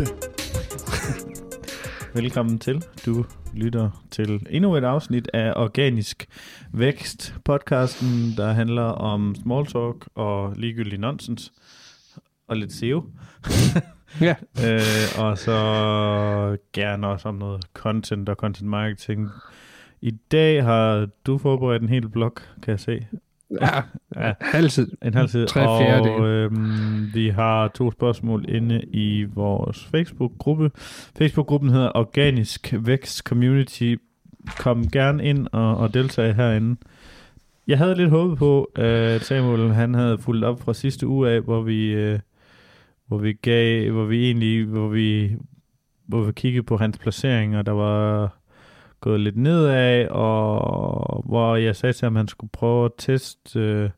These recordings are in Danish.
Velkommen til. Du lytter til endnu et afsnit af Organisk Vækst, podcasten, der handler om small talk og ligegyldig nonsens og lidt SEO. Ja. øh, og så gerne også om noget content og content marketing. I dag har du forberedt en hel blog, kan jeg se. Ja, Ja. halvtid. En halv tid. Tre. Og øhm, vi har to spørgsmål inde i vores Facebook-gruppe. Facebook-gruppen hedder Organisk Vækst Community. Kom gerne ind og, og deltage herinde. Jeg havde lidt håbet på, at Samuel han havde fulgt op fra sidste uge af, hvor vi, øh, hvor vi gav, hvor vi egentlig, hvor vi, hvor vi kiggede på hans placering, og der var gået lidt nedad, og hvor jeg sagde til ham, at han skulle prøve at teste øh,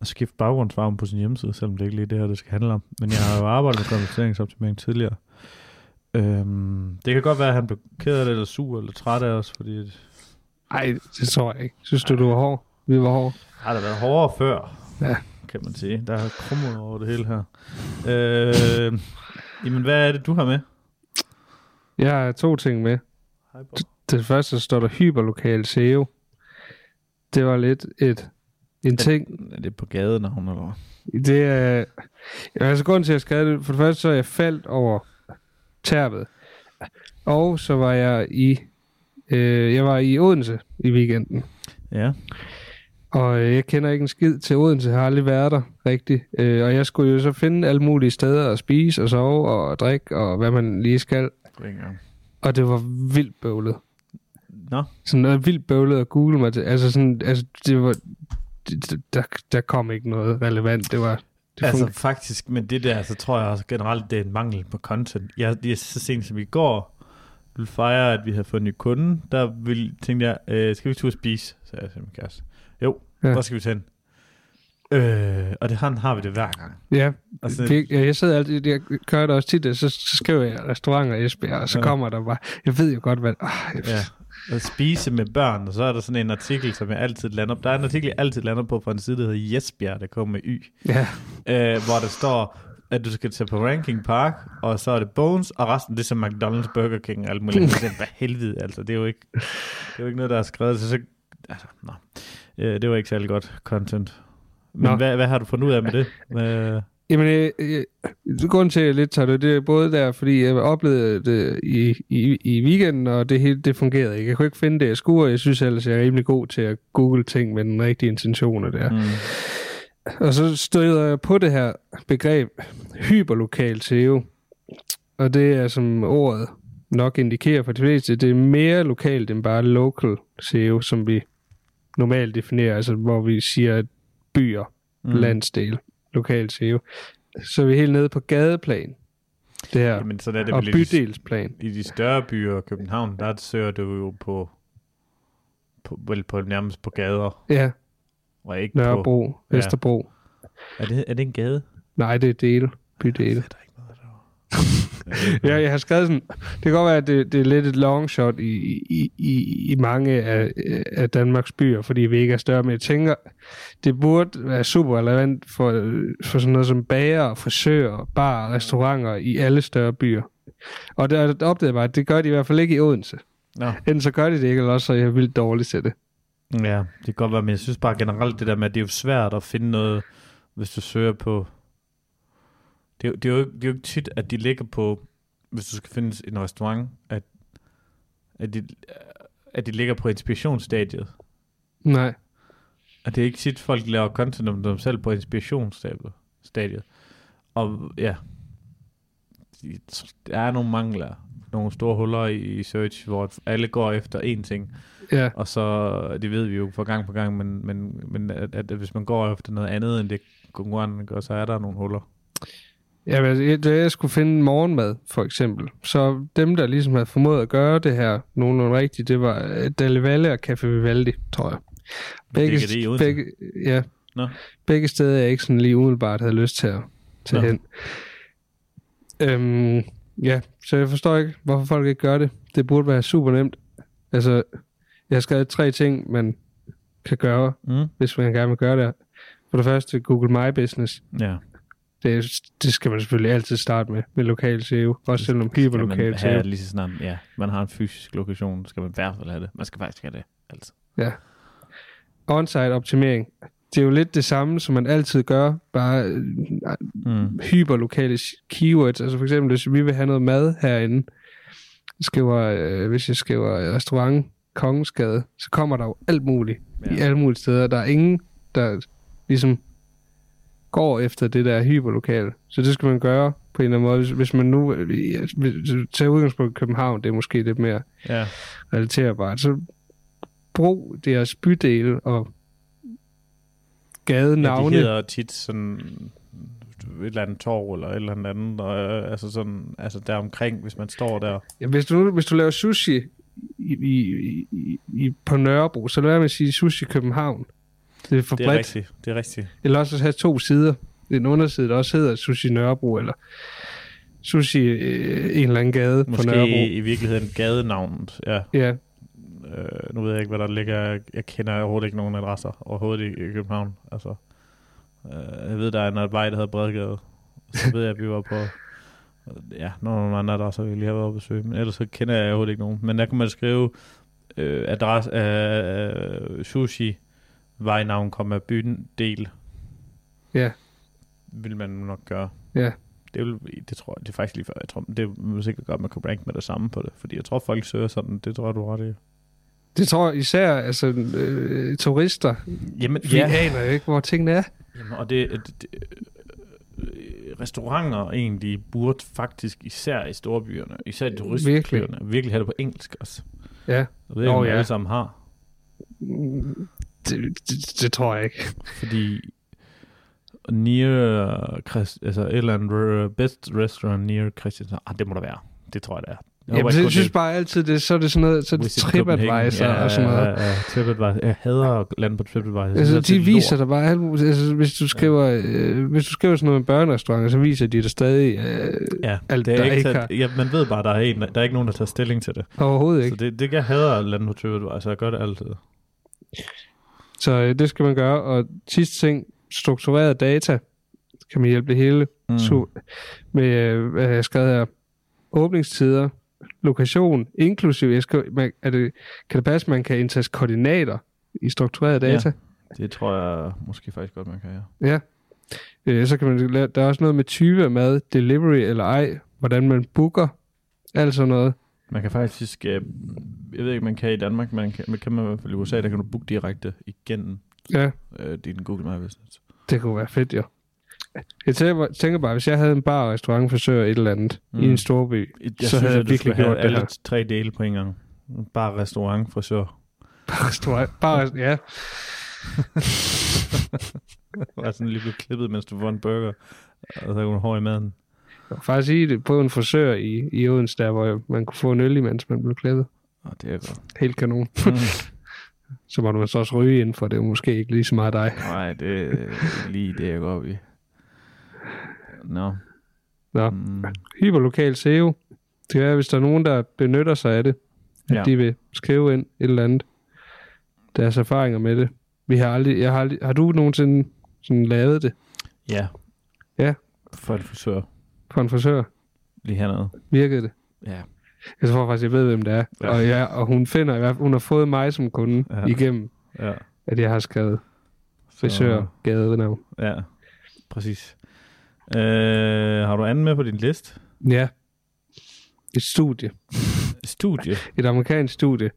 at skifte baggrundsfarven på sin hjemmeside, selvom det ikke lige er det her, det skal handle om. Men jeg har jo arbejdet med konverteringsoptimering tidligere. Øhm, det kan godt være, at han blev ked af det, eller sur, eller træt af os, fordi det Nej, det tror jeg ikke. Synes du, du var hård? Vi var hårde. har da været hårdere før, Ja. kan man sige. Der er krummet over det hele her. Øh, jamen, hvad er det, du har med? Jeg har to ting med. Hej, Det første står der hyperlokal SEO. Det var lidt et en ting. Er det på gadenavn, eller? Det er... Altså, grunden til, at jeg skrev det, for det første, så er jeg faldt over tærpet. Og så var jeg i... Øh, jeg var i Odense i weekenden. Ja. Og øh, jeg kender ikke en skid til Odense, jeg har aldrig været der rigtigt. Øh, og jeg skulle jo så finde alle mulige steder at spise og sove og drikke og hvad man lige skal. Engang. Og det var vildt bøvlet. Nå, Sådan noget vildt bøvlet at google mig til. Altså sådan, altså det var, det, der, der kom ikke noget relevant. Det var, det altså fun- faktisk, men det der, så tror jeg også generelt, det er en mangel på content. Jeg, er så sent som i går, ville fejre, at vi havde fået en ny kunde, der ville, tænkte jeg, øh, skal vi tage spise? Så jeg til min kæreste. Jo, ja. Hvor skal vi tage? Øh, og det har, har vi det hver gang. ja, Altså, det, ja, jeg sidder altid, jeg gør det også tit, så, så skriver jeg restauranter i Esbjerg, og så Ja. kommer der bare, jeg ved jo godt, hvad, ah, jeg, ja. At spise med børn, og så er der sådan en artikel, som jeg altid lander på. Der er en artikel, jeg altid lander på fra en side, der hedder Jesbjerg, der kommer med Y. ja, øh, hvor der står, at du skal tage på Ranking Park, og så er det Bones, og resten det er som McDonald's, Burger King og alt muligt. Det er hvad helvede, altså. Det er jo ikke, det er jo ikke noget, der er skrevet. Så, så altså, nå. Øh, det var ikke særlig godt content. Men Nå. hvad, hvad har du fundet ud af med det? Hvad, Jamen, øh, øh, grunden til, at jeg lidt tager det, det er både der, fordi jeg oplevede det i, i, i weekenden, og det hele det fungerede ikke. Jeg kunne ikke finde det, jeg skulle, og jeg synes ellers, jeg er rimelig god til at google ting med den rigtige intentioner der. mm, Og så støder jeg på det her begreb, hyperlokal SEO. Og det er, som ordet nok indikerer for de fleste, det er mere lokalt end bare local SEO, som vi normalt definerer, altså hvor vi siger byer, mm. mm. landsdel, lokal SEO. Så er vi helt nede på gadeplan, det her, Jamen, så er det og vel i de, bydelsplan. i de større byer, København, der søger du jo på, på, vel på nærmest på gader, Ja, og ikke på... Nørrebro, Ja. Vesterbro. Er det, er det en gade? Nej, det er dele, bydele. Det er der ikke noget der. Ja, jeg har skrevet sådan, det kan godt være, at det, det er lidt et long shot i, i, i, i mange af, af Danmarks byer, fordi vi ikke er større, men jeg tænker, det burde være super relevant for, for sådan noget som bager, frisører, bar, restauranter i alle større byer. Og der, opdagede jeg bare, at det gør de i hvert fald ikke i Odense. Nå. Enten så gør de det ikke, eller også så er jeg vildt dårlig til det. Ja, det kan godt være, men jeg synes bare generelt det der med, at det er jo svært at finde noget, hvis du søger på... Det er, jo- det er, jo, ikke, det er jo ikke tit, at de ligger på, hvis du skal finde en restaurant, at, at, de, at de ligger på inspirationsstadiet. Nej. Og det er ikke tit, folk laver content om dem selv på inspirationsstadiet. stadiet. Og ja, de- der er nogle mangler, nogle store huller i, i search, hvor alle går efter én ting. Ja, Og så, det ved vi jo fra gang på gang, men, men, men at, at hvis man går efter noget andet end det konkurrenten gør, så er der nogle huller. Ja, jeg, da jeg skulle finde morgenmad, for eksempel, så dem, der ligesom havde formået at gøre det her nogenlunde rigtigt, det var øh, Dalle Valle og Café Vivaldi, tror jeg. Begge, det Odense? begge, ja, Nå. begge steder, jeg ikke sådan lige umiddelbart havde lyst til at tage Nå. hen. Øhm, ja, så jeg forstår ikke, hvorfor folk ikke gør det. Det burde være super nemt. Altså, jeg har skrevet tre ting, man kan gøre, Mm. hvis man gerne vil gøre det. For det første, Google My Business. Ja. Det, det skal man selvfølgelig altid starte med, med lokal SEO. Også selvom hyperlokal SEO. lige så snart, ja, man har en fysisk lokation, skal man i hvert fald have det. Man skal faktisk have det, altså. Ja. On-site optimering. Det er jo lidt det samme, som man altid gør, bare øh, Mm. hyperlokale keywords. Altså for eksempel, hvis vi vil have noget mad herinde, skriver, øh, hvis jeg skriver restaurant Kongensgade, så kommer der jo alt muligt ja. i alle mulige steder. Der er ingen, der ligesom går efter det der hyperlokale. Så det skal man gøre på en eller anden måde. Hvis, hvis man nu tager udgangspunkt i København, det er måske lidt mere Ja, relaterbart, så brug deres bydele og ja, gadenavne. de hedder tit sådan et eller andet torv eller et eller andet og, øh, altså sådan, altså der omkring, hvis man står der. Ja, hvis, du, hvis du laver sushi i, i, i, i, på Nørrebro, så lad være med at sige sushi København. Det er for Det er bredt. rigtigt, det er rigtigt. Eller også at have to sider. En underside, der også hedder sushi Nørrebro, eller sushi øh, en eller anden gade på Måske Nørrebro. i virkeligheden gadenavnet, ja. Ja, Øh, nu ved jeg ikke, hvad der ligger. Jeg kender overhovedet ikke nogen adresser overhovedet i, i København. Altså, øh, jeg ved, der er en vej, der hedder Bredgade. Så ved jeg, at vi var på... Ja, nogle andre adresser, vi lige har været oppe at søge. Men ellers så kender jeg overhovedet ikke nogen. Men der kan man skrive øh, adresse af øh, sushi, vejnavn, kommer byen, del. ja, Vil man nok gøre. ja. Det, vil, det tror jeg, det er faktisk lige før. Jeg tror, det vil sikkert godt, man kan rank med det samme på det. Fordi jeg tror, folk søger sådan. Det tror jeg, du har ret i. Det tror jeg især, altså øh, turister, Jamen, vi aner jo ikke, hvor tingene er. Jamen, og det, det, det øh, restauranter egentlig burde faktisk især i storbyerne, især i turistbyerne, virkelig, virkelig have det på engelsk også. Ja, Jeg ved ikke, om ja. alle sammen har. Det, det, det tror jeg ikke. Fordi near, Christ, altså et eller andet uh, best restaurant near Christianshavn, ah, det må der være. Det tror jeg, det er. Jeg Jamen, jeg synes det- bare altid, det, så er det sådan noget, så er det TripAdvisor Copenhagen. og sådan noget. Ja, ja, ja, TripAdvisor. Jeg hader at lande på TripAdvisor. Altså, de det er viser dig bare alt muligt. Altså, hvis du skriver, øh, hvis du skriver sådan noget med børnerestauranter, så viser de dig stadig øh, Ja, alt, det er der ikke, ikke så, har- ja, man ved bare, der er, en, der er ikke nogen, der tager stilling til det. overhovedet Så ikke. det, det jeg hader at lande på TripAdvisor. Jeg gør det altid. Så øh, det skal man gøre. Og sidste ting, struktureret data, kan man hjælpe det hele Mm. så, med, øh, hvad jeg skrevet her, åbningstider, lokation, inklusiv, skal, man, er det, kan det passe, at man kan indtaste koordinater i struktureret Ja. data? Det tror jeg måske faktisk godt, man kan, ja. Ja. Øh, så kan man der er også noget med type af mad, delivery eller ej, hvordan man booker, alt sådan noget. Man kan faktisk, øh, jeg ved ikke, man kan i Danmark, men kan, men kan man i hvert fald i USA, der kan du booke direkte igennem Ja, øh, din Google My Business. det kunne være fedt, jo. Jeg tænker, bare, hvis jeg havde en bar, restaurant, frisør, et eller andet, mm. i Mm. en storby, Jeg Så havde jeg virkelig gjort det alle her. tre dele på en gang. Bare restaurant, frisør. bar, restaurant, bar, ja, Og sådan lige blive klippet, mens du får en burger. Og så er du hård i maden. jeg vil faktisk sige det på en frisør i, i Odense, der hvor man kunne få en øl, imens man blev klippet. Og det er godt. Helt kanon. Mm. Så må du så også ryge ind, for det er måske ikke lige så meget dig. Nej, det er lige det, jeg går op i. Nå. Nå, Mm. hyperlokal SEO. Det være, hvis der er nogen, der benytter sig af det, at ja. de vil skrive ind et eller andet. Deres erfaringer med det. Vi har aldrig, jeg har, aldrig, har du nogensinde sådan lavet det Ja. Ja. For en frisør. for en frisør? Lige hernede. Virkede det? Ja. Jeg tror faktisk, jeg ved, hvem det er. Ja. Og, ja, og hun finder i hvert fald, hun har fået mig som kunde Ja. igennem, Ja. at jeg har skrevet frisør gadenavn. Ja. Præcis. Øh, har du anden med på din liste? Ja. Et studie. Studie. Et amerikansk studie,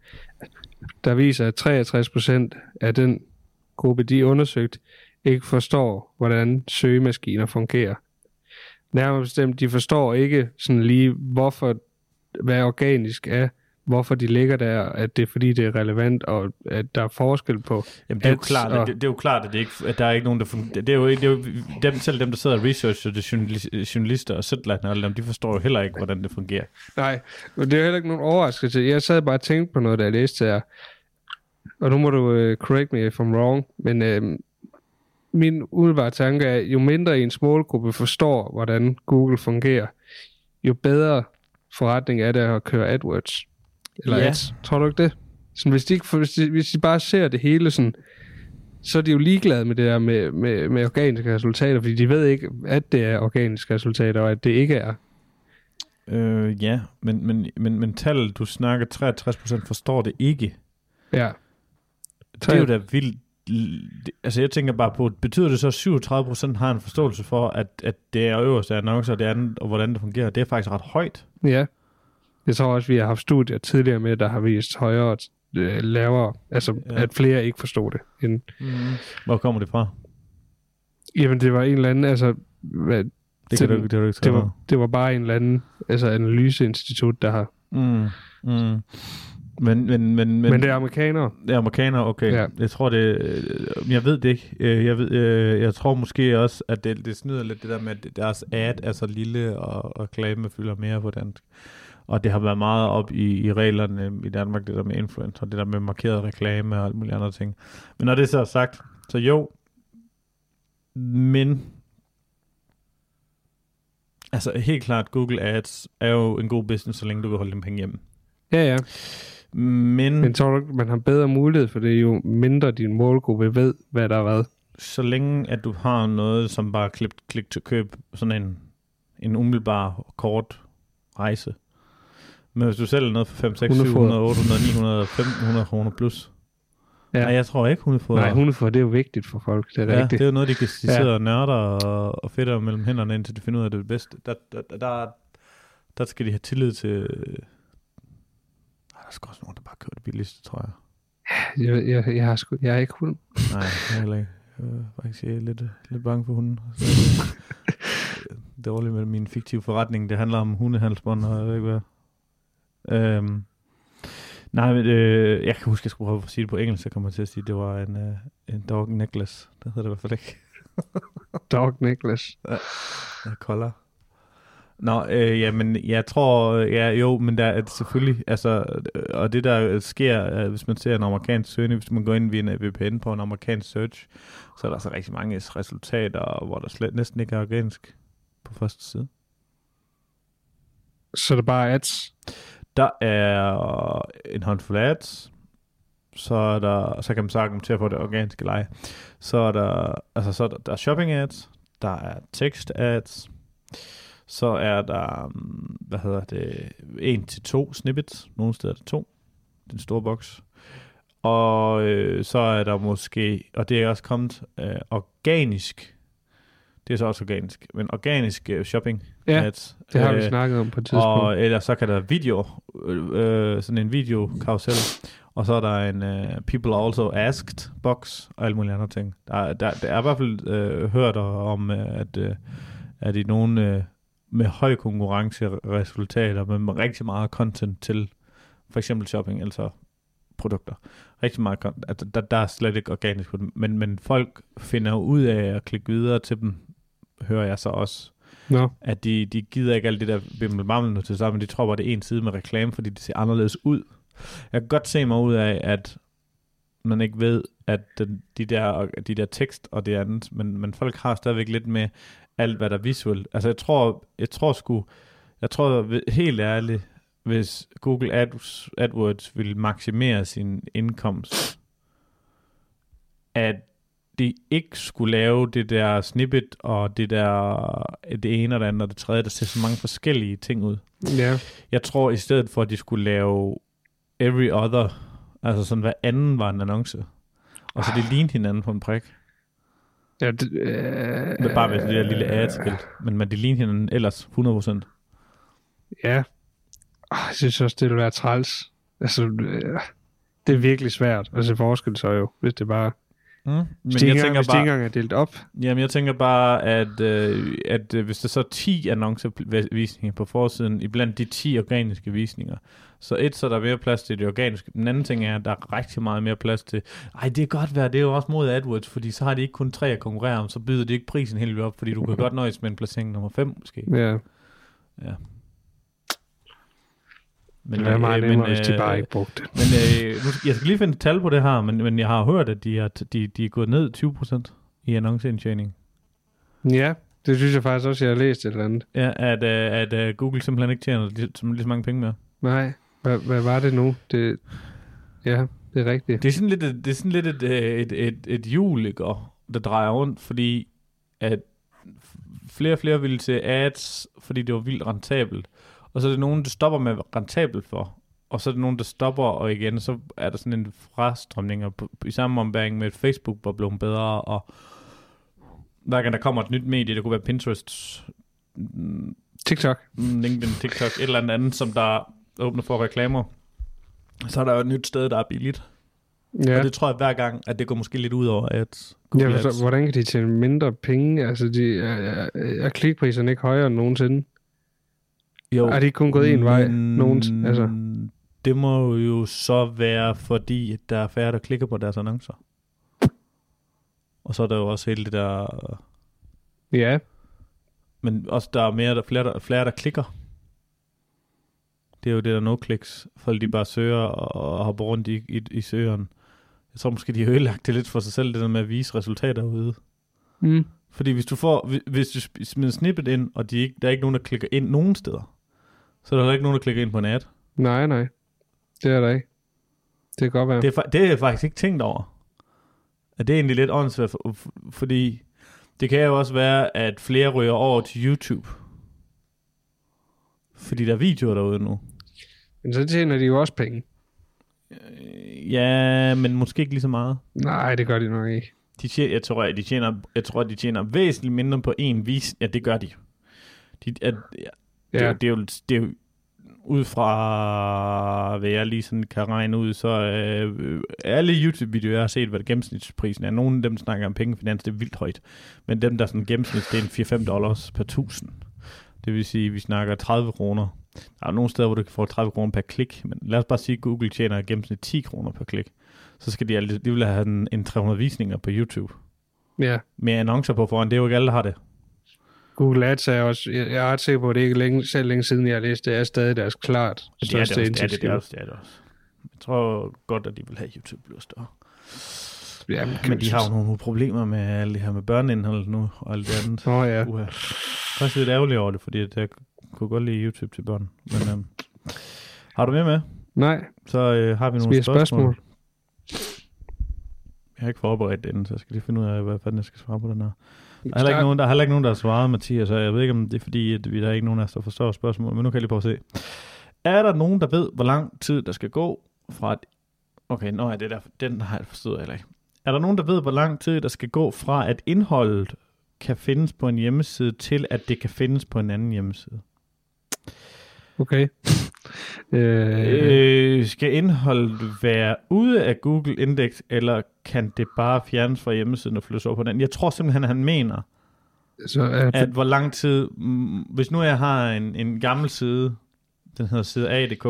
der viser, at 63 procent af den gruppe, de er undersøgt, ikke forstår, hvordan søgemaskiner fungerer. Nærmere bestemt, de forstår ikke sådan lige, hvorfor, hvad organisk er, hvorfor de ligger der, at det er fordi, det er relevant, og at der er forskel på. Jamen, det er jo klart, og- at, det, det, er jo klart, at, det ikke, at der er ikke nogen, der fungerer. Det er jo, det er jo dem, selv dem, der sidder og researcher, det journali- journalister og Zetland og dem, de forstår jo heller ikke, hvordan det fungerer. Nej, men det er heller ikke nogen overraskelse. Jeg sad bare og tænkte på noget, da jeg læste her. Og nu må du uh, correct me if I'm wrong, men uh, min umiddelbare tanke er, jo mindre ens målgruppe forstår, hvordan Google fungerer, jo bedre forretning er det at køre AdWords. Eller Ja. ads. Tror du ikke det? Så hvis de, ikke, hvis, de, hvis de bare ser det hele sådan så er de jo ligeglade med det der med, med, med organiske resultater, fordi de ved ikke, at det er organiske resultater, og at det ikke er. Øh, ja, men, men, men, men tallet, du snakker 63% forstår det ikke. Ja. Det er jo da vildt. Altså jeg tænker bare på, betyder det så, at 37% har en forståelse for, at, at det er øverste annoncer, og det andet, og hvordan det fungerer? Det er faktisk ret højt. Ja. Jeg tror også, vi har haft studier tidligere med, der har vist højere, øh, lavere, altså Ja. at flere ikke forstod det. End, Mm. Hvor kommer det fra? jamen det var en eller anden, altså hvad, Det kan Til- du, det du ikke det, var, det var bare en eller anden altså analyseinstitut, der har... Mm. Mm. Men, men, men, men, Men det er amerikanere. Det er amerikanere, okay. Ja. Jeg tror det... øh, Jeg ved det ikke. Øh, Jeg, ved, øh, jeg tror måske også, at det, det snyder lidt det der med, at deres ad er så lille, og, reklame fylder mere på dansk. Og det har været meget op i, i reglerne i Danmark, det der med influencer, det der med markeret reklame og alt muligt andre ting. Men når det så er sagt, så jo, men altså helt klart, Google Ads er jo en god business, så længe du kan holde dem penge hjemme. Ja, ja. Men, Men tror du man har bedre mulighed for det, jo mindre din målgruppe ved, hvad der er hvad? så længe at du har noget, som bare klik, klik til køb, sådan en, en umiddelbar kort rejse. Men hvis du sælger noget for 5, 6, 700, Hundefoder. 800, 900, 1500 kroner plus. Ja. Ja. Nej, jeg tror ikke, hundefoder. Nej, hundefor, det er jo vigtigt for folk. Det er ja, rigtigt. det er jo noget, de kan de Ja. sidder og nørder og, og fedter mellem hænderne, indtil de finder ud af det er bedste. Der, der, der, der skal de have tillid til... Er sgu også nogen, der bare kører det billigste, tror jeg. Jeg, jeg, jeg, har sgu, jeg er ikke hund. Nej, jeg er heller ikke. Jeg er faktisk jeg er lidt, lidt bange for hunden. Så, det er dårligt med min fiktive forretning. Det handler om hundehalsbånd og jeg ved ikke hvad. Øhm, nej, men øh, jeg kan huske, jeg skulle prøve at sige det på engelsk, så kommer jeg til at sige, at det var en, øh, en dog necklace. Det hedder det i hvert fald ikke. Dog Nicholas. Ja, kolder. Nå, øh, jamen, jeg tror, ja, jo, men der er selvfølgelig, altså, og det der sker, øh, hvis man ser en amerikansk søgning, hvis man går ind via en VPN på en amerikansk search, så er der så rigtig mange resultater, hvor der slet næsten ikke er organisk på første side. Så er det bare ads. Der er en håndfuld ads, så er der, så kan man så argumentere for det organiske leje. Så er der, altså så er der, der er shopping ads, der er text ads, så er der, mm, hvad hedder det, en til to snippets, nogle steder er der to, den store boks. Og øh, så er der måske, og det er også kommet, øh, organisk, det er så også organisk, men organisk øh, shopping Ja, ads. Det har vi øh, snakket om på et tidspunkt. og ellers så kan der video, øh, øh, sådan en video karusel, og så er der en uh, people also asked box og alle mulige andre ting. Der, der, der er i hvert fald øh, hørt om, at, øh, at i nogle med høj konkurrence resultater, men med rigtig meget content til for eksempel shopping, altså produkter. Rigtig meget content. Altså, der, der er slet ikke organisk men, men folk finder ud af at klikke videre til dem, hører jeg så også Nå, at de, de gider ikke alt det der bimmelbammel nu til sammen, de tror bare, det er en side med reklame, fordi det ser anderledes ud. Jeg kan godt se mig ud af, at man ikke ved, at den, de, der, de der tekst og det andet, men, men folk har stadigvæk lidt med alt, hvad der er visuelt. Altså jeg tror, jeg tror sgu, jeg tror helt ærligt, hvis Google Ads, AdWords ville maksimere sin indkomst, at de ikke skulle lave det der snippet og det der det ene og det andet og det tredje, der ser så mange forskellige ting ud. ja. Jeg tror i stedet for, at de skulle lave every other, altså sådan hver anden var en annonce. Og så de lignede hinanden på en prik. ja det, øh, Med bare med det der lille ad-skilt. Men, men de lignede hinanden ellers 100%. Ja. Oh, jeg synes også, det vil være træls. Altså, øh, det er virkelig svært at se forskel så jo, hvis det bare... Mm. Men Hvis jeg ikke tænker hvis de ikke bare, engang er delt op. jamen jeg tænker bare, at, øh, at øh, hvis der så er 10 annoncevisninger på forsiden, iblandt de 10 organiske visninger, så et, så er der mere plads til det organiske. Den anden ting er, at der er rigtig meget mere plads til, ej, det er godt være, det er jo også mod AdWords, fordi så har de ikke kun tre at konkurrere om, så byder de ikke prisen helt op, fordi du kan godt nøjes med en placering nummer 5 måske. Ja, Men, det er meget øh, nemmere, men, hvis de bare øh, ikke brugte det. Men øh, nu, jeg skal lige finde et tal på det her, men, men jeg har hørt, at de er, de, de er gået ned 20% i annonceindtjening. Ja, det synes jeg faktisk også, jeg har læst et eller andet. Ja, at, øh, at øh, Google simpelthen ikke tjener lige, lige så mange penge mere. Nej, hvad, hvad var det nu? Det, ja, det er rigtigt. Det er sådan lidt, et, det er sådan lidt et, øh, et, et, et hjul, ikke, der drejer rundt, fordi at flere og flere ville til ads, fordi det var vildt rentabelt. Og så er det nogen, der stopper med at være rentabelt for. Og så er det nogen, der stopper, og igen, så er der sådan en frastrømning, og i samme ombæring med, Facebook var blevet bedre, og hver gang der kommer et nyt medie, det kunne være Pinterest, mm, TikTok. mm, LinkedIn, TikTok, et eller andet som der åbner for reklamer, så er der jo et nyt sted, der er billigt. Ja. Ja. Og det tror jeg hver gang, at det går måske lidt ud over, at Ja, Google forstår, Ads. hvordan kan de tjene mindre penge? Altså, de, er, er, er klikpriserne ikke højere end nogensinde? Jo, Er de ikke kun gået en vej? men Nogen, altså. Det må jo så være, fordi at der er færre, der klikker på deres annoncer. Og så er der jo også hele det der... Ja, Men også der er mere, der, flere, der, flere, der klikker. Det er jo det der no-clicks. Folk de bare søger og, og hopper rundt i, i, i søgeren. Jeg tror måske, de har ødelagt det lidt for sig selv, det der med at vise resultater ude. mm. Fordi hvis du får, hvis- du smider snippet ind, og de ikke, der er ikke nogen, der klikker ind nogen steder, så er der heller ikke nogen, der klikker ind på en ad. nej, nej. Det er der ikke. Det kan godt være. Det er, det er jeg faktisk ikke tænkt over. At det er egentlig lidt åndssvagt, for, for, fordi det kan jo også være, at flere ryger over til YouTube. Fordi der er videoer derude nu. Men så tjener de jo også penge. Øh, Ja, men måske ikke lige så meget. Nej, det gør de nok ikke. De tjener, jeg, tror, de tjener, jeg tror, de tjener væsentligt mindre på en vis. Ja, det gør de. de at, ja, det, er jo- det, er jo, det er jo ud fra, hvad jeg lige sådan kan regne ud, så øh, alle YouTube-videoer, jeg har set, hvad gennemsnitsprisen er. Nogle af dem snakker om pengefinans, det er vildt højt. Men dem, der sådan gennemsnit, det er en 4-5 dollars per 1000. Det vil sige, at vi snakker 30 kroner. Der er nogle steder, hvor du kan få 30 kroner per klik, men lad os bare sige, at Google tjener i gennemsnit 10 kroner per klik. Så skal de, vil have en, en 300 visninger på YouTube. ja. Med annoncer på foran, det er jo ikke alle, der har det. Google Ads er også... Jeg er ret sikker på, at det ikke længe, selv længe siden, jeg har læst det, er stadig deres klart Det er det, største også, det, er det, det, er også, det er det også. Jeg tror godt, at de vil have at YouTube bliver større. Ja, Men de har jo nogle problemer med alt det her med børneindhold nu, og alt det andet. Åh oh, ja. Uha. Jeg er også lidt ærgerlig over det, fordi jeg kunne godt lide YouTube til børn. Men øhm, har du med med? Nej, Så øh, har vi nogle spørgsmål. spørgsmål? Jeg har ikke forberedt det inden, så jeg skal lige finde ud af, hvad fanden jeg skal svare på den her. Der er heller ikke nogen, der, er heller ikke nogen, der har svaret, Mathias, så jeg ved ikke, om det er fordi, at vi, der er ikke nogen af os, der forstår spørgsmålet, men nu kan jeg lige prøve at se. Er der nogen, der ved, hvor lang tid der skal gå fra et... Okay, nå ja, det der, den har jeg forstået heller ikke. Er der nogen, der ved, hvor lang tid der skal gå fra, at indholdet kan findes på en hjemmeside, til at det kan findes på en anden hjemmeside? Okay. Øh, Øh, skal indholdet være ude af Google Index, eller kan det bare fjernes fra hjemmesiden og flyttes over på den? Jeg tror simpelthen, han mener, så, øh, at hvor lang tid... Mm, hvis nu jeg har en, en gammel side, den hedder side A.dk,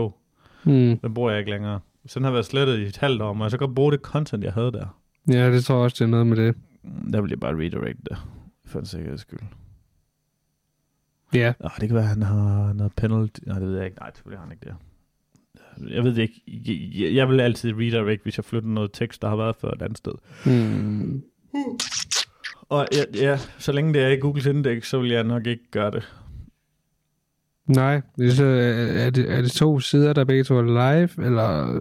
hmm, den bruger jeg ikke længere. Hvis den har været slettet i et halvt år, må jeg så godt bruge det content, jeg havde der. ja, det tror jeg også, det er noget med det. Mm, Der vil jeg bare redirect det, for en sikkerheds skyld. Ja, Ah, det kan være, at han har noget penalty. Nej, det ved jeg ikke. Nej, selvfølgelig har han ikke det. Jeg ved det ikke. Jeg, jeg vil altid redirect, hvis jeg flytter noget tekst, der har været før et andet sted. hmm, Og ja, ja, så længe det er i Googles Index, så vil jeg nok ikke gøre det. nej. Det er, så, er, det, er det to sider, der begge to er live, eller...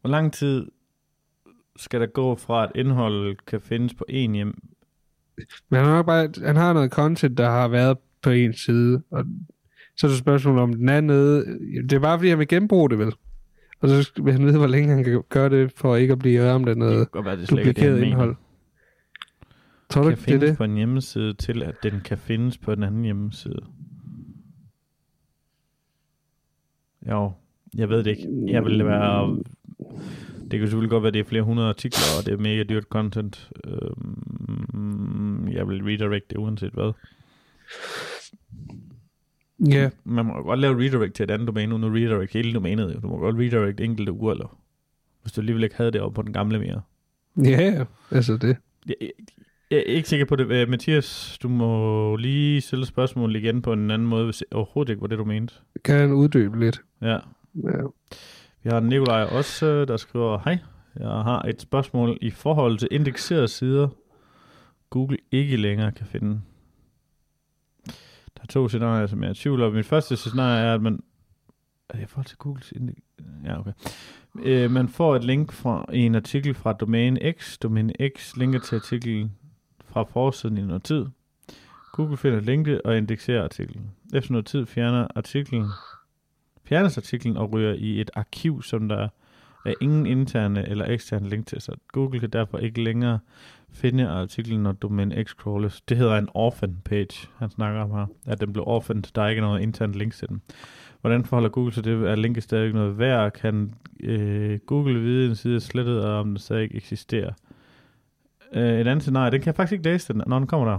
Hvor lang tid skal der gå fra, at indholdet kan findes på en hjem? Men han har, bare, han har noget content, der har været på en side, og så er det spørgsmålet om den er nede. Det er bare fordi, han vil genbruge det vel. Og så vil han vide, hvor længe han kan gøre det, for ikke at blive ramt af Det noget godt være, det er det, duplikeret han indhold. Tror du Kan det er findes det? på en hjemmeside til, at den kan findes på en anden hjemmeside. Jo, jeg ved det ikke. Jeg vil være... Det kan selvfølgelig godt være, at det er flere hundrede artikler, og det er mega dyrt content. Øhm, jeg vil redirect det uanset hvad. Ja, Man må godt lave redirect til et andet domæne, uden at redirect hele domænet. jo. Du må godt redirect enkelte URL'er, hvis du alligevel ikke havde det oppe på den gamle mere. ja, altså det. Jeg, jeg, jeg er ikke sikker på det. Øh, Mathias, du må lige stille spørgsmål igen på en anden måde, hvis det overhovedet ikke var det, du mente. Kan han uddybe lidt? Ja. Ja. Vi har Nikolaj også, øh, der skriver, hej, jeg har et spørgsmål i forhold til indekserede sider, Google ikke længere kan finde. Der er to scenarier, som jeg er i tvivl om. Mit første scenarie er, at man Er det i forhold til Googles indlæg? Ja, okay. Øh, man får et link fra en artikel fra domæne X. Domæne X linker til artiklen fra forsiden i noget tid. Google finder linket og indekserer artiklen. Efter noget tid fjerner artiklen, fjernes artiklen og ryger i et arkiv, som der er ingen interne eller eksterne link til, så Google kan derfor ikke længere finde artiklen, når domæne X crawles. Det hedder en orphan page, han snakker om her, at den blev orphaned, der er ikke noget internt link til den. Hvordan forholder Google sig det? Er linket stadig noget værd? Kan øh, Google vide, en side er slettet, og om den stadig ikke eksisterer? Øh, et andet scenarie, den kan jeg faktisk ikke læse, den, når den kommer der.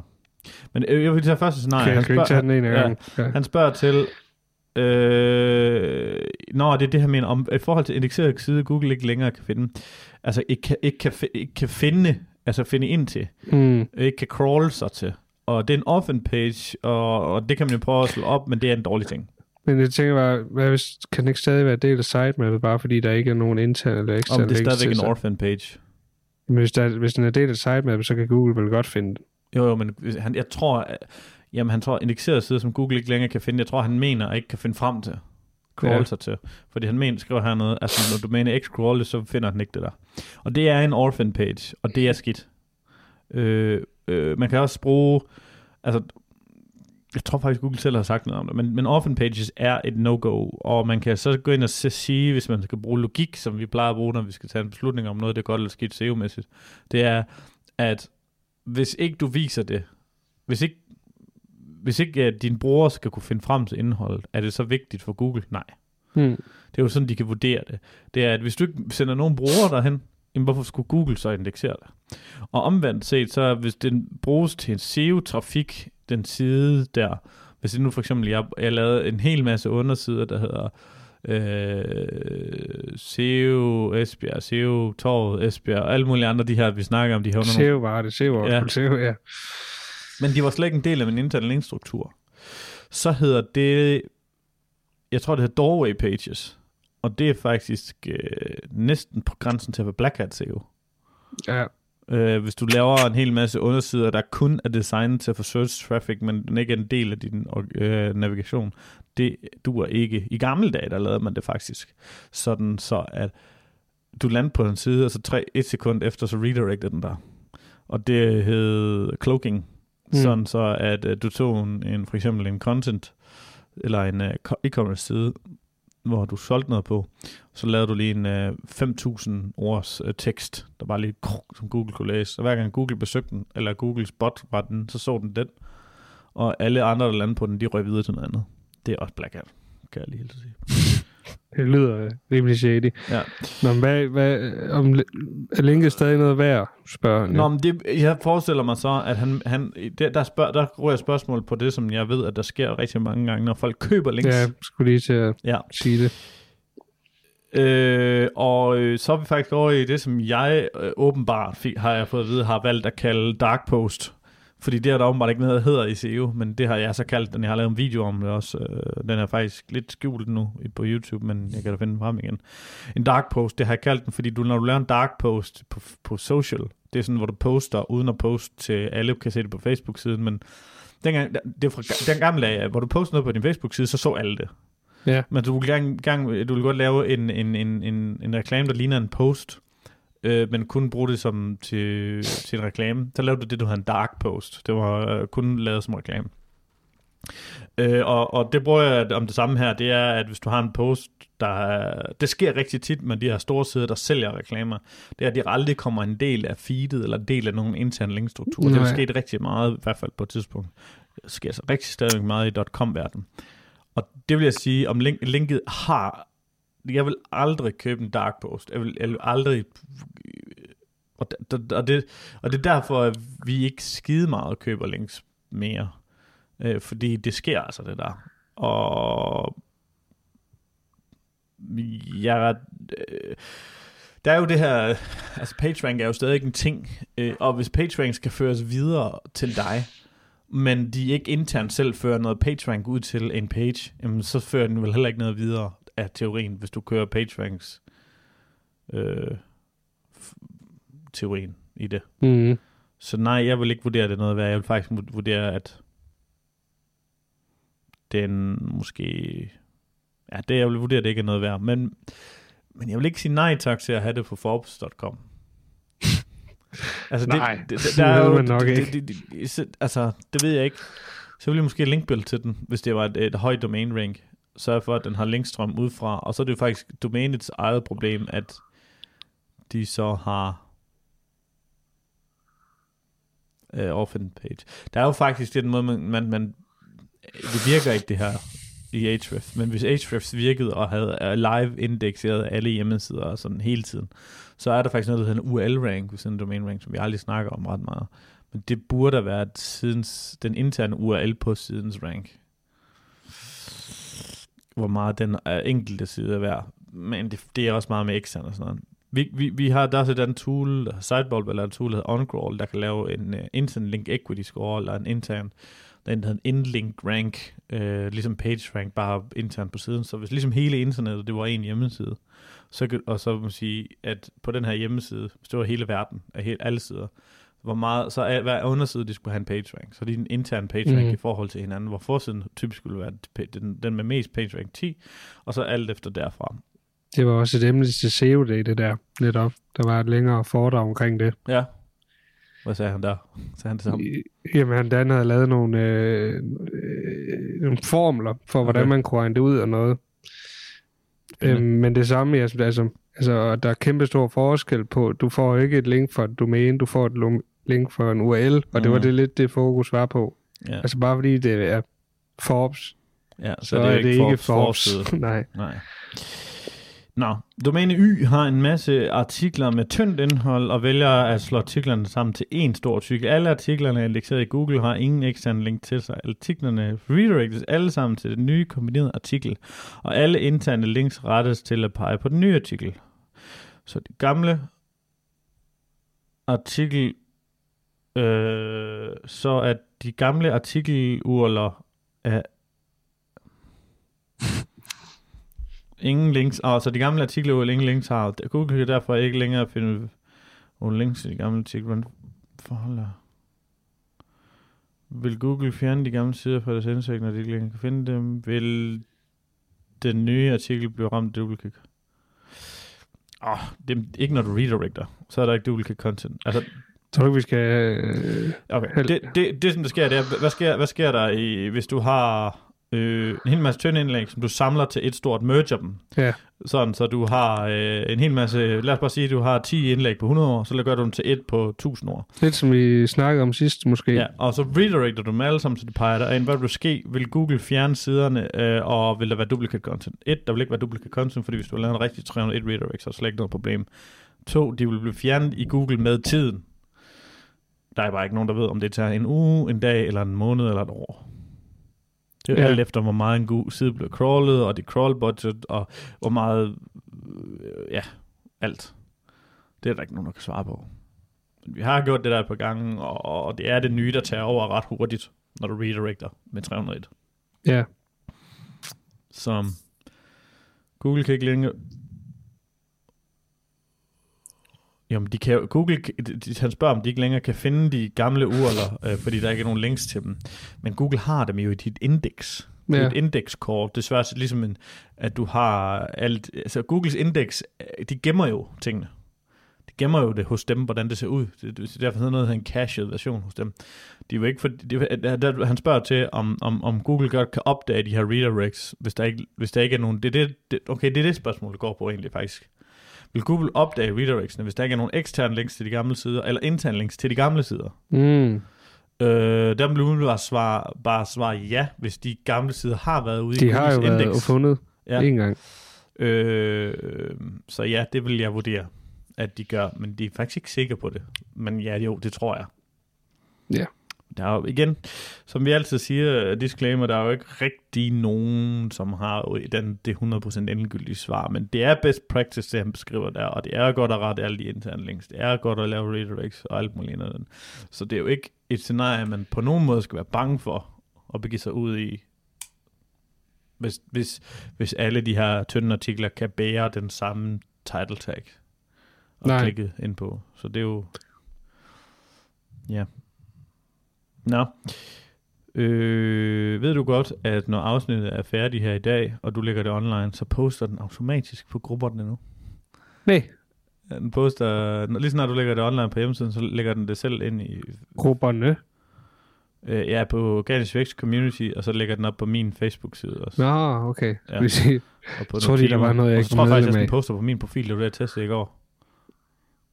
Men øh, jeg vil tage første scenarie. Okay, Han ja, gangen. Ja. han spørger til, øh, når det er det her mener, om i forhold til indekseret side, Google ikke længere kan finde, altså ikke kan, ikke kan, ikke kan finde, altså finde ind til, Mm. ikke kan crawl sig til. Og det er en orphan page, og, og det kan man jo prøve at slå op, men det er en dårlig ting. Men jeg tænker bare, hvad hvis, kan den ikke stadig være del af sitemappet, bare fordi der ikke er nogen intern eller ekstern Om det er stadigvæk en orphan page. Men hvis, der, hvis den er del af sitemappet, så kan Google vel godt finde den. Jo, jo, men han, jeg tror, jamen han tror, indekseret side, som Google ikke længere kan finde, jeg tror, han mener, at ikke kan finde frem til. Crawl Ja. sig til. Fordi han mener, skriver her noget, altså når domæne X crawler, så finder han ikke det der. Og det er en orphan page, og det er skidt. Øh, øh, man kan også bruge, altså, jeg tror faktisk, Google selv har sagt noget om det, men, men orphan pages er et no-go, og man kan så gå ind og sige, hvis man skal bruge logik, som vi plejer at bruge, når vi skal tage en beslutning om noget, det er godt eller skidt SEO-mæssigt, det er, at hvis ikke du viser det, hvis ikke, hvis ikke uh, din bruger skal kunne finde frem til indholdet, er det så vigtigt for Google? Nej. Hmm. Det er jo sådan, de kan vurdere det. Det er, at hvis du ikke sender nogen brugere derhen, jamen hvorfor skulle Google så indeksere det? Og omvendt set, så hvis den bruges til en SEO-trafik, den side der, hvis det nu for eksempel, jeg, jeg lavede en hel masse undersider, der hedder øh, SEO Esbjerg, SEO Torvet Esbjerg, og alle mulige andre de her, vi snakker om, de her SEO var det, SEO ja. SEO, ja. Men de var slet ikke en del af min interne linkstruktur. Så hedder det, jeg tror det hedder Doorway Pages, og det er faktisk øh, næsten på grænsen til at være Black Hat SEO. ja. Øh, hvis du laver en hel masse undersider, der kun er designet til at få search traffic, men den ikke er en del af din øh, navigation, det duer ikke. I gamle dage, der lavede man det faktisk sådan, så at du lander på en side, og så tre, et sekund efter, så redirected den der. Og det hed cloaking, Mm. sådan så at uh, du tog en, en, for eksempel en content, eller en uh, e-commerce side, hvor du solgte noget på, så lavede du lige en øh, uh, 5.000 ords uh, tekst, der bare lige, som Google kunne læse. Og hver gang Google besøgte den, eller Googles bot var den, så så den den. Og alle andre, der landede på den, de røg videre til noget andet. Det er også Black Hat, kan jeg lige helt sige. Det lyder rimelig shady. Ja. Nå, men hvad, hvad, om, er linket stadig noget værd, spørger han. Nå, men det, jeg forestiller mig så, at han, han der, der, spørg, der rører spørgsmål på det, som jeg ved, at der sker rigtig mange gange, når folk køber links. Ja, jeg skulle lige til at ja. sige det. Øh, og øh, så er vi faktisk over i det, som jeg øh, åbenbart fik, har jeg fået at vide, har valgt at kalde dark post. Fordi det er der åbenbart ikke noget, der hedder i SEO, men det har jeg så kaldt den. Jeg har lavet en video om det også. Øh, den er faktisk lidt skjult nu på YouTube, men jeg kan da finde den frem igen. En dark post, det har jeg kaldt den, fordi du, når du laver en dark post på, på social, det er sådan, hvor du poster uden at poste til alle, kan se det på Facebook-siden, men dengang, det er fra den gamle af, hvor du poster noget på din Facebook-side, så så alle det. Ja. Men du vil, gang, gang, du vil godt lave en, en, en, en, en reklame, der ligner en post, øh, men kun bruge det som til, til en reklame. Så lavede du det, du hedder en dark post. Det var øh, kun lavet som reklame. Øh, og, og det bruger jeg om det samme her, det er, at hvis du har en post, der er, det sker rigtig tit med de her store sider, der sælger reklamer, det er, at de aldrig kommer en del af feedet, eller en del af nogen intern linkstruktur. Det er sket rigtig meget, i hvert fald på et tidspunkt. Det sker så rigtig stadig meget i .com-verdenen. Og det vil jeg sige, om link, linket har... Jeg vil aldrig købe en dark post. Jeg vil, jeg vil aldrig... Og, det, og, det, og det er derfor, at vi ikke skide meget køber links mere. Øh, fordi det sker altså, det der. Og... Jeg er ret... Øh, der er jo det her, altså PageRank er jo stadig en ting, øh, og hvis PageRank skal føres videre til dig, men de ikke internt selv fører noget PageRank ud til en page, jamen så fører den vel heller ikke noget videre af teorien, hvis du kører PageRanks øh, teorien i det. Mm. Så nej, jeg vil ikke vurdere det noget værd. Jeg vil faktisk vurdere, at den måske ja, det jeg vil vurdere, det ikke er noget værd. Men, men jeg vil ikke sige nej tak til at have det på Forbes.com. altså, Nej, det, det, det der er jo, man nok det, ikke. Det, det, det, så- altså, det ved jeg ikke. Så vil jeg måske linkbuild til den, hvis det var et, et højt domain rank sørge for, at den har linkstrøm udefra. Og så er det jo faktisk domænets eget problem, at de så har øh, offen page. Der er jo faktisk den måde, man, man, man det virker ikke det her i Ahrefs, men hvis Ahrefs virkede og havde live indekseret alle hjemmesider og sådan hele tiden, så er der faktisk noget, der hedder en URL-rank, hvis en domain rank, som vi aldrig snakker om ret meget. Men det burde have været sidens, den interne URL på sidens rank. Hvor meget den er enkelte side er værd. Men det, det er også meget med ekstern og sådan noget. Vi, vi, vi har, der er så den tool, Sidebulb, eller en tool, der hedder OnCrawl, der kan lave en øh, uh, intern link equity score, eller en intern, der hedder en in-link rank, uh, ligesom page rank, bare internt på siden. Så hvis ligesom hele internettet, det var en hjemmeside, så, kan- og så må man sige, at på den her hjemmeside, hvis det var hele verden, af hele, alle sider, hvor meget, så er hver underside, de skulle have en page rank. Så det er en intern page rank Mhm. i forhold til hinanden, hvor forsiden typisk skulle være den, den med mest page rank 10, og så alt efter derfra. Det var også et emne til SEO Day, det der, netop. Der var et længere foredrag omkring det. Ja. Hvad sagde han der? Sagde han det samme? Jamen, han Dan havde lavet nogle, øh, øh, nogle formler for, hvordan Okay. man kunne regne det ud og noget. Øhm, men det samme, altså, altså, altså, der er kæmpe stor forskel på, du får ikke et link for et domæne, du får et link for en URL, og det var Mhm. det lidt det fokus var på. Ja, Altså bare fordi det er Forbes, ja så, så, så er det ikke, ikke Forbes Forbes. Nej. Nej. Nå, domæne Y har en masse artikler med tyndt indhold og vælger at slå artiklerne sammen til en stor artikel. Alle artiklerne er indekseret i Google har ingen ekstern link til sig. Artiklerne redirectes alle sammen til den nye kombinerede artikel, og alle interne links rettes til at pege på den nye artikel. Så det gamle artikel, øh, så at de gamle artikelurler er ingen links, altså de gamle artikler, ingen links har, Google kan derfor ikke længere finde nogle links til de gamle artikler. Hvordan forholder Vil Google fjerne de gamle sider fra deres indsigt, når de ikke længere kan finde dem? Vil den nye artikel blive ramt af duplicate? Åh, oh, det er ikke når du redirecter, så er der ikke duplicate content. Altså, Tror du vi skal... Øh, Okay. Det, det, det, som der sker, det er, hvad sker, hvad sker der, i, hvis du har øh, en hel masse tynde indlæg, som du samler til et stort merger dem? Ja. Sådan, så du har øh, en hel masse, lad os bare sige, at du har 10 indlæg på 100 år, så gør du dem til et på 1000 år. lidt som vi snakkede om sidst, måske. Ja, og så redirecter du dem alle sammen, så de peger dig ind. Hvad vil der ske? Vil Google fjerne siderne, øh, og vil der være duplicate content? Et, der vil ikke være duplicate content, fordi hvis du har lavet en rigtig 301 redirect, så er der slet ikke noget problem. To, de vil blive fjernet i Google med tiden. Der er bare ikke nogen, der ved, om det tager en uge, en dag, eller en måned, eller et år. Det er jo Ja. alt efter, hvor meget en god side bliver crawlet, og det crawl budget, og hvor meget, øh, ja, alt. Det er der ikke nogen, der kan svare på. Men vi har gjort det der et par gange, og, og det er det nye, der tager over ret hurtigt, når du redirecter med 301. ja. Så Google kan ikke længere... Jamen, de kan, jo- Google, de, de, han spørger, om de ikke længere kan finde de gamle urler, øh, fordi der ikke er nogen links til dem. Men Google har dem jo i dit indeks. Det er Ja. et indekskort. Det er svært ligesom, en, at du har alt... Altså, Googles indeks, øh, de gemmer jo tingene. De gemmer jo det hos dem, hvordan det ser ud. Det, det, derfor hedder noget, en cached version hos dem. De er jo ikke for, de, der, der, han spørger til, om, om, om Google godt kan opdage de her redirects, hvis der ikke, hvis der ikke er nogen... Det, det, det, okay, det er det spørgsmål, det går på egentlig faktisk. Vil Google opdage redirectsene, hvis der ikke er nogen eksterne links til de gamle sider, eller interne links til de gamle sider? Mm. Øh, der vil umiddelbart svare, bare svare ja, hvis de gamle sider har været ude i De har jo Googles været fundet Ja. en gang. Øh, så ja, det vil jeg vurdere, at de gør, men de er faktisk ikke sikre på det. Men ja, jo, det tror jeg. Ja. Der er jo igen, som vi altid siger, disclaimer, der er jo ikke rigtig nogen, som har den, det 100% endegyldige svar, men det er best practice, det han beskriver der, og det er godt at rette alle de interne links, det er godt at lave redirects og alt muligt andet. Så det er jo ikke et scenarie, man på nogen måde skal være bange for at begive sig ud i, hvis, hvis, hvis alle de her tynde artikler kan bære den samme title tag og Nej. klikke ind på. Så det er jo... Ja. Nå. Øh, ved du godt, at når afsnittet er færdigt her i dag, og du lægger det online, så poster den automatisk på grupperne nu? Nej, Den poster, når- lige snart du lægger det online på hjemmesiden, så lægger den det selv ind i, grupperne. øh, ja, på Organisk Vækst Community, og så lægger den op på min Facebook-side også. Nå, okay. Ja. Ja. Vi siger, Og på Tror de, der var noget, jeg ikke tror jeg var faktisk, at den poster på min profil, det var det, jeg testede i går.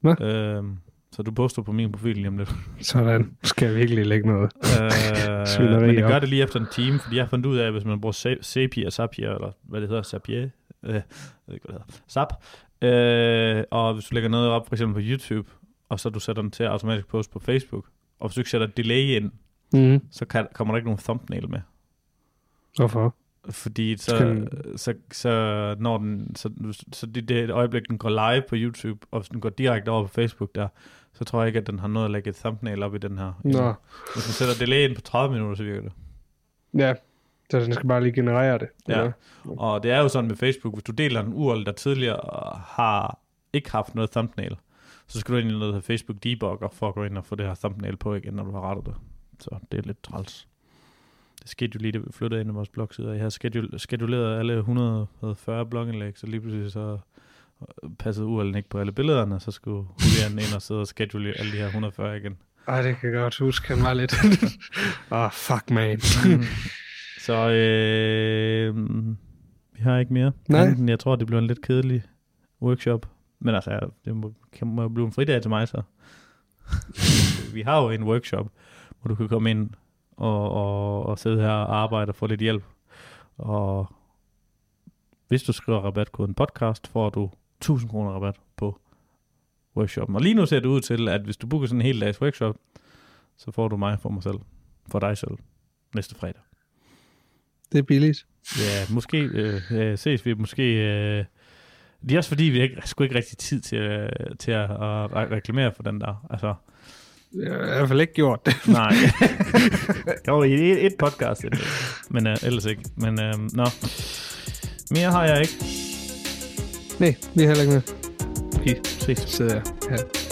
Nå. Øhm, så du poster på min profil lige om lidt. sådan. Skal jeg virkelig lægge noget? øh, men det gør det lige efter en time, fordi jeg har fundet ud af, at hvis man bruger Sa- Zapier, Zapier, eller hvad det hedder, Zapier, øh, jeg ved ikke, hvad det hedder, Zap, øh, og hvis du lægger noget op, for eksempel på YouTube, og så du sætter den til at automatisk post på Facebook, og hvis du ikke sætter delay ind, Mm. så kan, kommer der ikke nogen thumbnail med. Hvorfor? Fordi så, den- så, så når den, så, så det, det et øjeblik, den går live på YouTube, og hvis den går direkte over på Facebook der, så tror jeg ikke, at den har noget at lægge et thumbnail op i den her. Nå, Hvis man sætter delay ind på 30 minutter, så virker det. ja. Så den skal bare lige generere det. Ja. Og det er jo sådan med Facebook, hvis du deler en URL, der tidligere har ikke haft noget thumbnail, så skal du ind i noget, der Facebook Debugger, for at gå ind og få det her thumbnail på igen, når du har rettet det. Så det er lidt træls. Det skete jo lige, da vi flyttede ind i vores blogsider. Jeg har schedule- scheduleret alle 140 blogindlæg, så lige pludselig så passede URL'en ikke på alle billederne, så skulle Julian ind og sidde og schedule alle de her 140 igen. Ej, det kan jeg godt huske. Var lidt... Åh, oh, fuck, man. Så øh, vi har ikke mere. Nej. End Jeg tror, det bliver en lidt kedelig workshop. Men altså, det må, kan må blive en fridag til mig så. vi har jo en workshop, hvor du kan komme ind og, og, og sidde her og arbejde og få lidt hjælp. Og hvis du skriver rabatkoden podcast, får du 1000 kroner rabat på workshoppen. Og lige nu ser det ud til, at hvis du booker sådan en hel dags workshop, så får du mig for mig selv. For dig selv. Næste fredag. Det er billigt. Ja, måske øh, øh, ses vi måske... Øh, det er også fordi, vi ikke, sgu ikke rigtig tid til, øh, til at, at re- reklamere for den der. Altså, Jeg har i hvert fald ikke gjort det. nej. jo, i et, et podcast, indlæg, men øh, ellers ikke. Men øh, nå, mere har jeg ikke. Nej, vi har heller ikke med. Vi ses. Sidder jeg her.